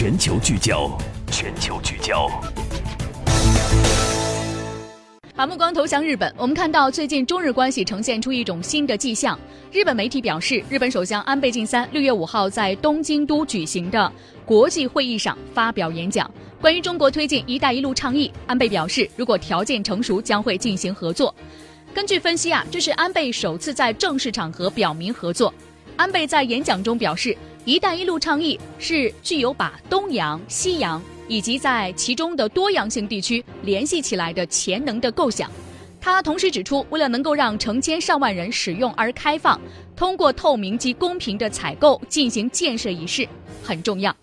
全球聚焦，全球聚焦。把目光投向日本，我们看到最近中日关系呈现出一种新的迹象。日本媒体表示，日本首相安倍晋三六月五号在东京都举行的国际会议上发表演讲，关于中国推进“一带一路”倡议，安倍表示，如果条件成熟，将会进行合作。根据分析啊，这是安倍首次在正式场合表明合作。安倍在演讲中表示，“一带一路”倡议是具有把东洋、西洋。以及在其中的多样性地区联系起来的潜能的构想。他同时指出，为了能够让成千上万人使用而开放，通过透明及公平的采购进行建设一事很重要。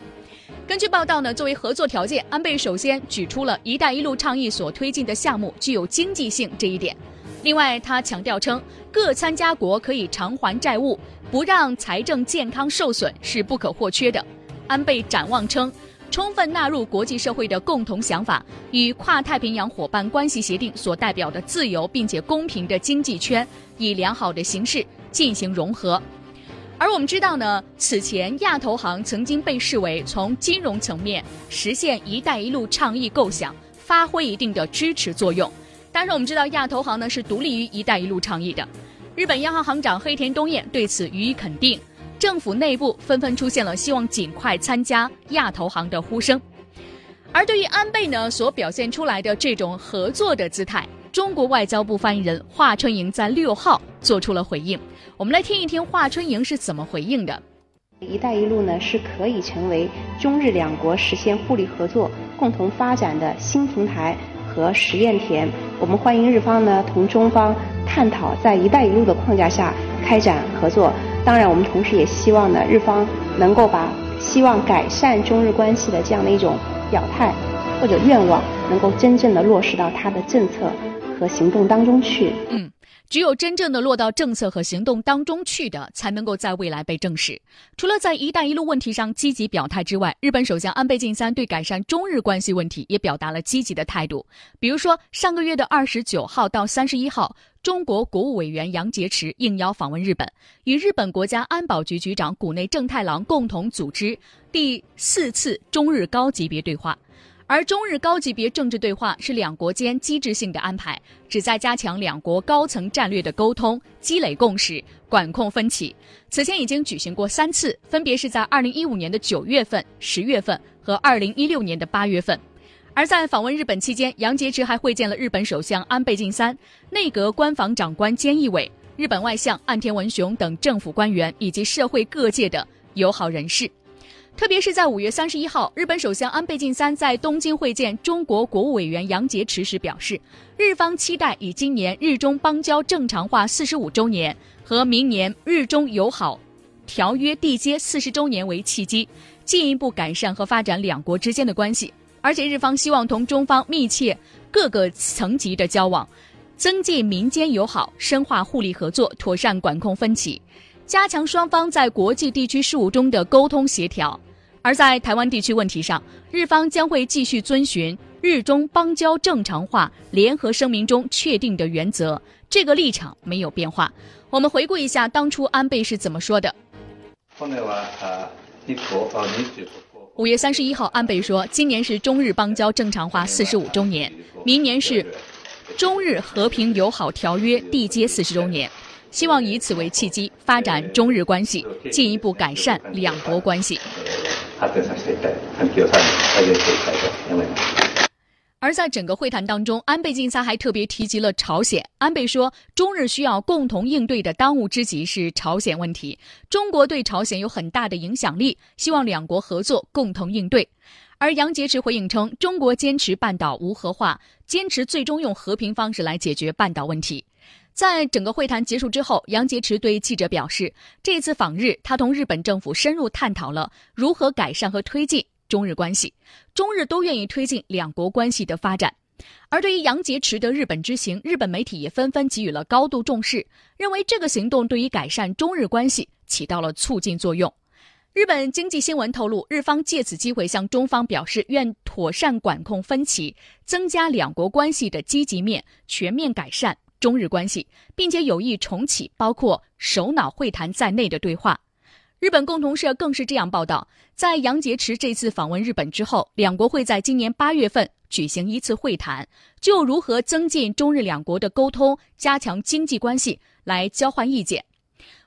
根据报道呢，作为合作条件，安倍首先举出了一带一路倡议所推进的项目具有经济性这一点。另外，他强调称，各参加国可以偿还债务，不让财政健康受损是不可或缺的。安倍展望称。充分纳入国际社会的共同想法，与跨太平洋伙伴关系协定所代表的自由并且公平的经济圈，以良好的形式进行融合。而我们知道呢，此前亚投行曾经被视为从金融层面实现“一带一路”倡议构想，发挥一定的支持作用。但是我们知道，亚投行呢是独立于“一带一路”倡议的。日本央行行长黑田东彦对此予以肯定。政府内部纷纷出现了希望尽快参加亚投行的呼声，而对于安倍呢所表现出来的这种合作的姿态，中国外交部发言人华春莹在六号做出了回应。我们来听一听华春莹是怎么回应的。一带一路呢是可以成为中日两国实现互利合作、共同发展的新平台和实验田。我们欢迎日方呢同中方探讨在一带一路的框架下开展合作。当然，我们同时也希望呢，日方能够把希望改善中日关系的这样的一种表态或者愿望，能够真正的落实到他的政策和行动当中去。嗯。只有真正的落到政策和行动当中去的，才能够在未来被证实。除了在“一带一路”问题上积极表态之外，日本首相安倍晋三对改善中日关系问题也表达了积极的态度。比如说，上个月的二十九号到三十一号，中国国务委员杨洁篪应邀访问日本，与日本国家安保局局长谷内正太郎共同组织第四次中日高级别对话。而中日高级别政治对话是两国间机制性的安排，旨在加强两国高层战略的沟通、积累共识、管控分歧。此前已经举行过三次，分别是在二零一五年的九月份、十月份和二零一六年的八月份。而在访问日本期间，杨洁篪还会见了日本首相安倍晋三、内阁官房长官菅义伟、日本外相岸田文雄等政府官员以及社会各界的友好人士。特别是在五月三十一号，日本首相安倍晋三在东京会见中国国务委员杨洁篪时表示，日方期待以今年日中邦交正常化四十五周年和明年日中友好条约缔结四十周年为契机，进一步改善和发展两国之间的关系。而且日方希望同中方密切各个层级的交往，增进民间友好，深化互利合作，妥善管控分歧，加强双方在国际地区事务中的沟通协调。而在台湾地区问题上，日方将会继续遵循日中邦交正常化联合声明中确定的原则，这个立场没有变化。我们回顾一下当初安倍是怎么说的。五月三十一号，安倍说，今年是中日邦交正常化四十五周年，明年是中日和平友好条约缔结四十周年，希望以此为契机，发展中日关系，进一步改善两国关系。而在整个会谈当中，安倍晋三还特别提及了朝鲜。安倍说，中日需要共同应对的当务之急是朝鲜问题。中国对朝鲜有很大的影响力，希望两国合作共同应对。而杨洁篪回应称，中国坚持半岛无核化，坚持最终用和平方式来解决半岛问题。在整个会谈结束之后，杨洁篪对记者表示，这次访日，他同日本政府深入探讨了如何改善和推进中日关系，中日都愿意推进两国关系的发展。而对于杨洁篪的日本之行，日本媒体也纷纷给予了高度重视，认为这个行动对于改善中日关系起到了促进作用。日本经济新闻透露，日方借此机会向中方表示，愿妥善管控分歧，增加两国关系的积极面，全面改善。中日关系，并且有意重启包括首脑会谈在内的对话。日本共同社更是这样报道：在杨洁篪这次访问日本之后，两国会在今年八月份举行一次会谈，就如何增进中日两国的沟通、加强经济关系来交换意见。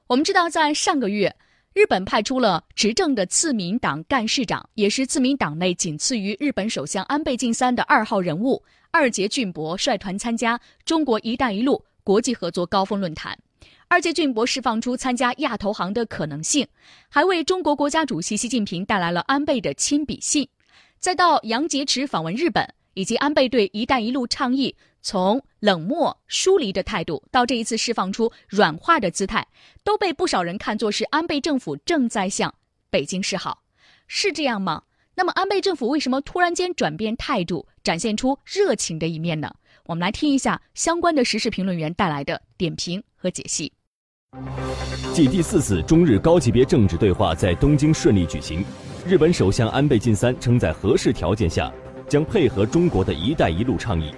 我们知道，在上个月，日本派出了执政的自民党干事长，也是自民党内仅次于日本首相安倍晋三的二号人物二阶俊博率团参加中国“一带一路”国际合作高峰论坛。二阶俊博释放出参加亚投行的可能性，还为中国国家主席习近平带来了安倍的亲笔信。再到杨洁篪访问日本，以及安倍对“一带一路”倡议从冷漠疏离的态度，到这一次释放出软化的姿态，都被不少人看作是安倍政府正在向北京示好，是这样吗？那么安倍政府为什么突然间转变态度，展现出热情的一面呢？我们来听一下相关的时事评论员带来的点评和解析。继第四次中日高级别政治对话在东京顺利举行，日本首相安倍晋三称在合适条件下将配合中国的一带一路倡议，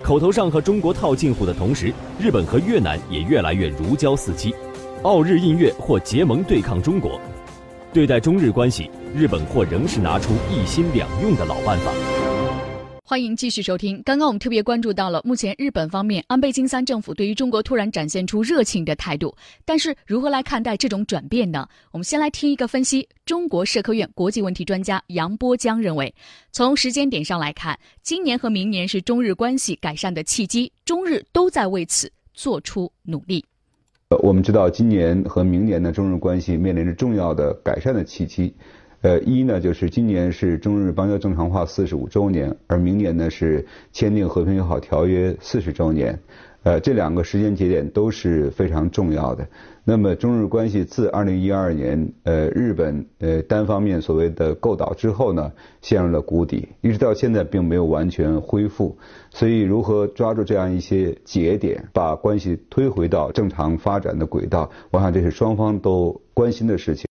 口头上和中国套近乎的同时，日本和越南也越来越如胶似漆，澳日印越或结盟对抗中国，对待中日关系，日本或仍是拿出一心两用的老办法。欢迎继续收听。刚刚我们特别关注到了，目前日本方面安倍晋三政府对于中国突然展现出热情的态度，但是如何来看待这种转变呢？我们先来听一个分析。中国社科院国际问题专家杨波江认为，从时间点上来看，今年和明年是中日关系改善的契机，中日都在为此做出努力。呃，我们知道今年和明年呢，中日关系面临着重要的改善的契机。呃，一呢，就是今年是中日邦交正常化四十五周年，而明年呢是签订和平友好条约四十周年，呃，这两个时间节点都是非常重要的。那么中日关系自二零一二年，呃，日本呃单方面所谓的构岛之后呢，陷入了谷底，一直到现在并没有完全恢复。所以，如何抓住这样一些节点，把关系推回到正常发展的轨道，我想这是双方都关心的事情。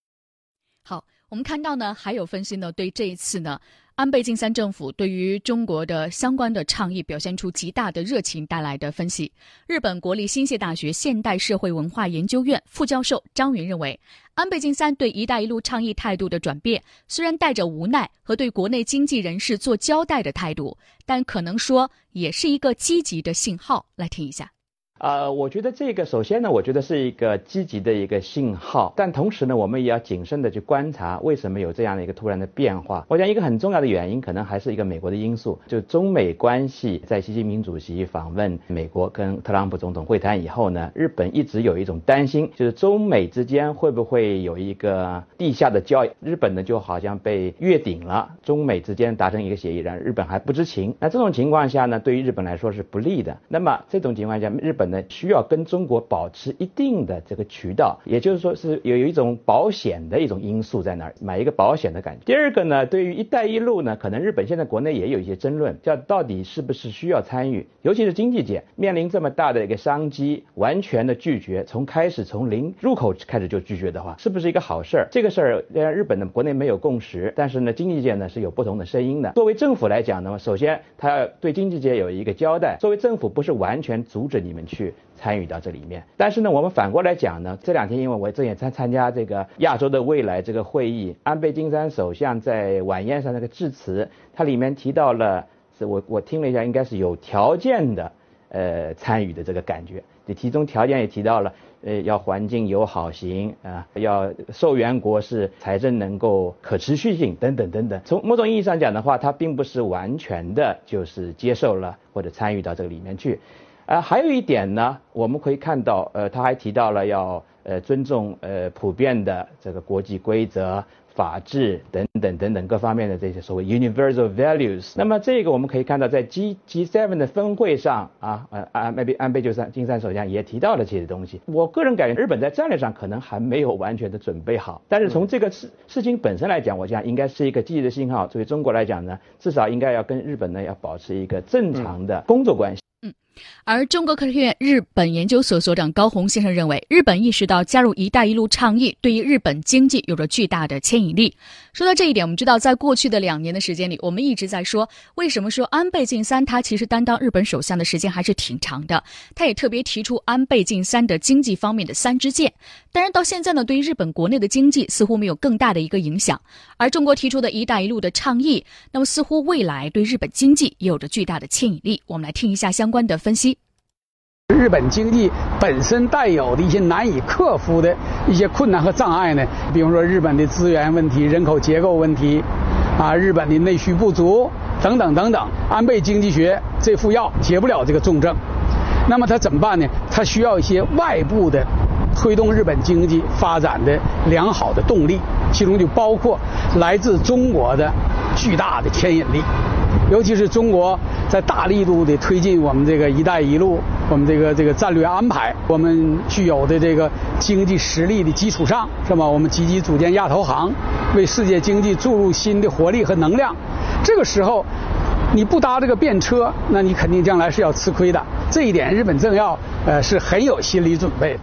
好。我们看到呢，还有分析呢，对这一次呢，安倍晋三政府对于中国的相关的倡议表现出极大的热情带来的分析。日本国立新泻大学现代社会文化研究院副教授张云认为，安倍晋三对“一带一路”倡议态度的转变，虽然带着无奈和对国内经济人士做交代的态度，但可能说也是一个积极的信号。来听一下。呃，我觉得这个首先呢，我觉得是一个积极的一个信号，但同时呢，我们也要谨慎的去观察为什么有这样的一个突然的变化。我想一个很重要的原因，可能还是一个美国的因素，就中美关系在习近平主席访问美国跟特朗普总统会谈以后呢，日本一直有一种担心，就是中美之间会不会有一个地下的交易，日本呢就好像被越顶了，中美之间达成一个协议，然日本还不知情。那这种情况下呢，对于日本来说是不利的。那么这种情况下，日本。呢，需要跟中国保持一定的这个渠道，也就是说是有有一种保险的一种因素在那儿，买一个保险的感觉。第二个呢，对于“一带一路”呢，可能日本现在国内也有一些争论，叫到底是不是需要参与，尤其是经济界面临这么大的一个商机，完全的拒绝，从开始从零入口开始就拒绝的话，是不是一个好事儿？这个事儿，日本的国内没有共识，但是呢，经济界呢是有不同的声音的。作为政府来讲呢，首先他要对经济界有一个交代，作为政府不是完全阻止你们去去。参与到这里面，但是呢，我们反过来讲呢，这两天因为我正也参参加这个亚洲的未来这个会议，安倍晋三首相在晚宴上那个致辞，它里面提到了，是我我听了一下，应该是有条件的，呃，参与的这个感觉。这其中条件也提到了，呃，要环境友好型啊，要受援国是财政能够可持续性等等等等。从某种意义上讲的话，它并不是完全的就是接受了或者参与到这个里面去。呃，还有一点呢，我们可以看到，呃，他还提到了要呃尊重呃普遍的这个国际规则、法治等等等等各方面的这些所谓 universal values。那么这个我们可以看到，在 G G7 的峰会上啊，呃安倍安倍晋三金三首相也提到了这些东西。我个人感觉，日本在战略上可能还没有完全的准备好，但是从这个事事情本身来讲，我想应该是一个积极的信号。作为中国来讲呢，至少应该要跟日本呢要保持一个正常的工作关系。嗯。而中国科学院日本研究所所长高红先生认为，日本意识到加入“一带一路”倡议对于日本经济有着巨大的牵引力。说到这一点，我们知道，在过去的两年的时间里，我们一直在说，为什么说安倍晋三他其实担当日本首相的时间还是挺长的。他也特别提出安倍晋三的经济方面的三支箭。但是，到现在呢，对于日本国内的经济似乎没有更大的一个影响。而中国提出的一带一路的倡议，那么似乎未来对日本经济也有着巨大的牵引力。我们来听一下相关的分析。日本经济本身带有的一些难以克服的一些困难和障碍呢，比如说日本的资源问题、人口结构问题，啊，日本的内需不足等等等等。安倍经济学这副药解不了这个重症，那么他怎么办呢？他需要一些外部的推动日本经济发展的良好的动力，其中就包括来自中国的巨大的牵引力。尤其是中国在大力度的推进我们这个“一带一路”，我们这个这个战略安排，我们具有的这个经济实力的基础上，是吧？我们积极组建亚投行，为世界经济注入新的活力和能量。这个时候，你不搭这个便车，那你肯定将来是要吃亏的。这一点，日本政要呃是很有心理准备。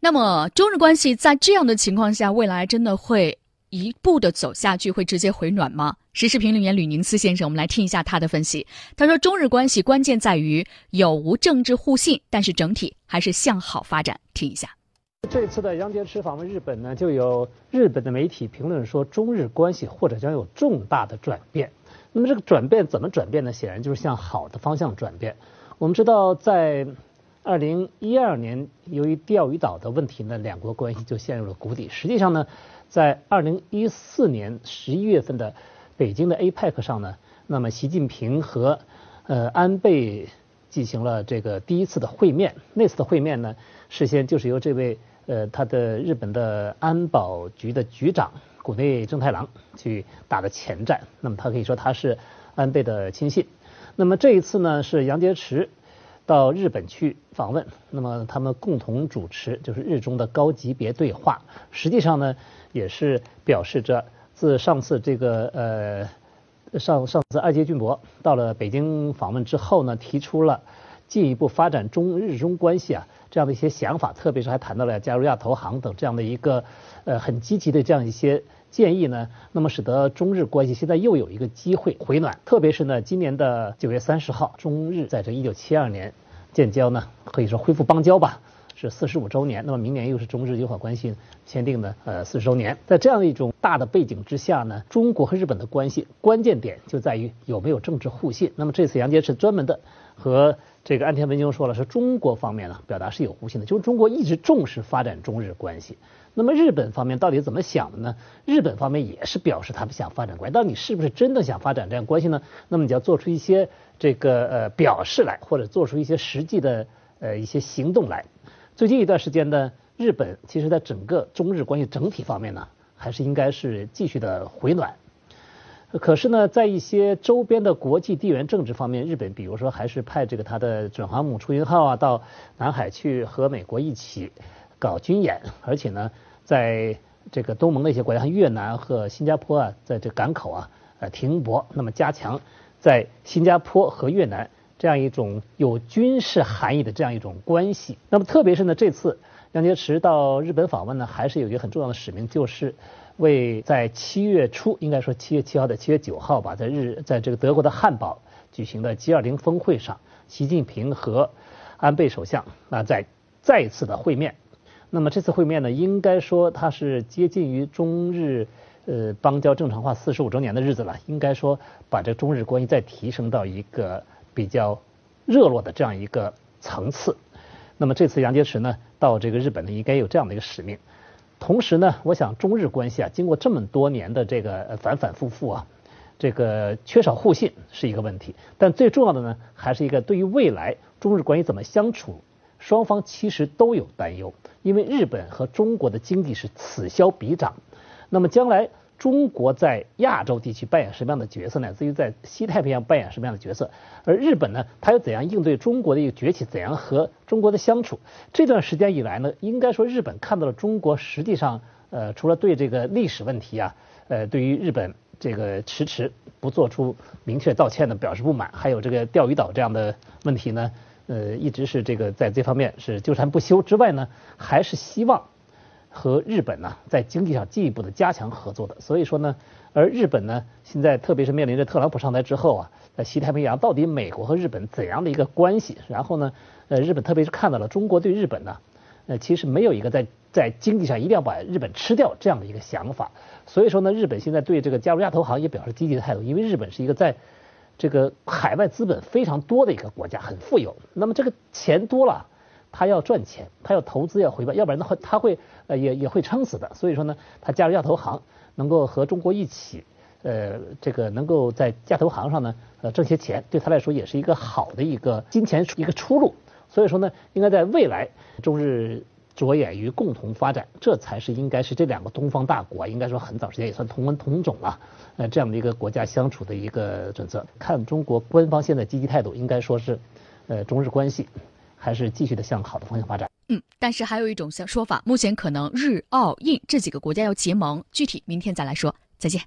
那么，中日关系在这样的情况下，未来真的会？一步的走下去会直接回暖吗？时事评论员吕宁思先生，我们来听一下他的分析。他说，中日关系关键在于有无政治互信，但是整体还是向好发展。听一下。这次的杨洁篪访问日本呢，就有日本的媒体评论说，中日关系或者将有重大的转变。那么这个转变怎么转变呢？显然就是向好的方向转变。我们知道，在二零一二年，由于钓鱼岛的问题呢，两国关系就陷入了谷底。实际上呢。在二零一四年十一月份的北京的 APEC 上呢，那么习近平和呃安倍进行了这个第一次的会面。那次的会面呢，事先就是由这位呃他的日本的安保局的局长谷内正太郎去打的前站。那么他可以说他是安倍的亲信。那么这一次呢，是杨洁篪到日本去访问，那么他们共同主持就是日中的高级别对话。实际上呢。也是表示着，自上次这个呃上上次安杰俊博到了北京访问之后呢，提出了进一步发展中日中关系啊这样的一些想法，特别是还谈到了加入亚投行等这样的一个呃很积极的这样一些建议呢，那么使得中日关系现在又有一个机会回暖。特别是呢，今年的九月三十号，中日在这一九七二年建交呢，可以说恢复邦交吧。是四十五周年，那么明年又是中日友好关系签订的呃四十周年，在这样的一种大的背景之下呢，中国和日本的关系关键点就在于有没有政治互信。那么这次杨洁篪专门的和这个安田文雄说了，是中国方面呢表达是有互信的，就是中国一直重视发展中日关系。那么日本方面到底怎么想的呢？日本方面也是表示他们想发展关系，到底是不是真的想发展这样关系呢？那么你要做出一些这个呃表示来，或者做出一些实际的呃一些行动来。最近一段时间呢，日本其实在整个中日关系整体方面呢，还是应该是继续的回暖。可是呢，在一些周边的国际地缘政治方面，日本比如说还是派这个它的准航母出云号啊到南海去和美国一起搞军演，而且呢，在这个东盟的一些国家，像越南和新加坡啊，在这港口啊呃停泊，那么加强在新加坡和越南。这样一种有军事含义的这样一种关系，那么特别是呢，这次杨洁篪到日本访问呢，还是有一个很重要的使命，就是为在七月初，应该说七月七号到七月九号吧，在日在这个德国的汉堡举行的 G20 峰会上，习近平和安倍首相那在再一次的会面。那么这次会面呢，应该说它是接近于中日呃邦交正常化四十五周年的日子了，应该说把这中日关系再提升到一个。比较热络的这样一个层次，那么这次杨洁篪呢到这个日本呢，应该有这样的一个使命。同时呢，我想中日关系啊，经过这么多年的这个反反复复啊，这个缺少互信是一个问题。但最重要的呢，还是一个对于未来中日关系怎么相处，双方其实都有担忧，因为日本和中国的经济是此消彼长，那么将来。中国在亚洲地区扮演什么样的角色，乃至于在西太平洋扮演什么样的角色？而日本呢，它又怎样应对中国的一个崛起？怎样和中国的相处？这段时间以来呢，应该说日本看到了中国实际上，呃，除了对这个历史问题啊，呃，对于日本这个迟迟不做出明确道歉的表示不满，还有这个钓鱼岛这样的问题呢，呃，一直是这个在这方面是纠缠不休之外呢，还是希望和日本呢在经济上进一步的加强合作的。所以说呢，而日本呢现在特别是面临着特朗普上台之后啊，在西太平洋到底美国和日本怎样的一个关系？然后呢，呃，日本特别是看到了中国对日本呢，呃，其实没有一个在在经济上一定要把日本吃掉这样的一个想法。所以说呢，日本现在对这个加入亚投行也表示积极的态度，因为日本是一个在这个海外资本非常多的一个国家，很富有。那么这个钱多了，他要赚钱，他要投资要回报，要不然的话他会呃也也会撑死的。所以说呢，他加入亚投行，能够和中国一起，呃，这个能够在亚投行上呢呃挣些钱，对他来说也是一个好的一个金钱一个出路。所以说呢，应该在未来中日。着眼于共同发展，这才是应该是这两个东方大国，应该说很早时间也算同文同种了，呃，这样的一个国家相处的一个准则。看中国官方现在积极态度，应该说是，呃，中日关系还是继续的向好的方向发展。嗯，但是还有一种说法，目前可能日澳印这几个国家要结盟，具体明天再来说。再见。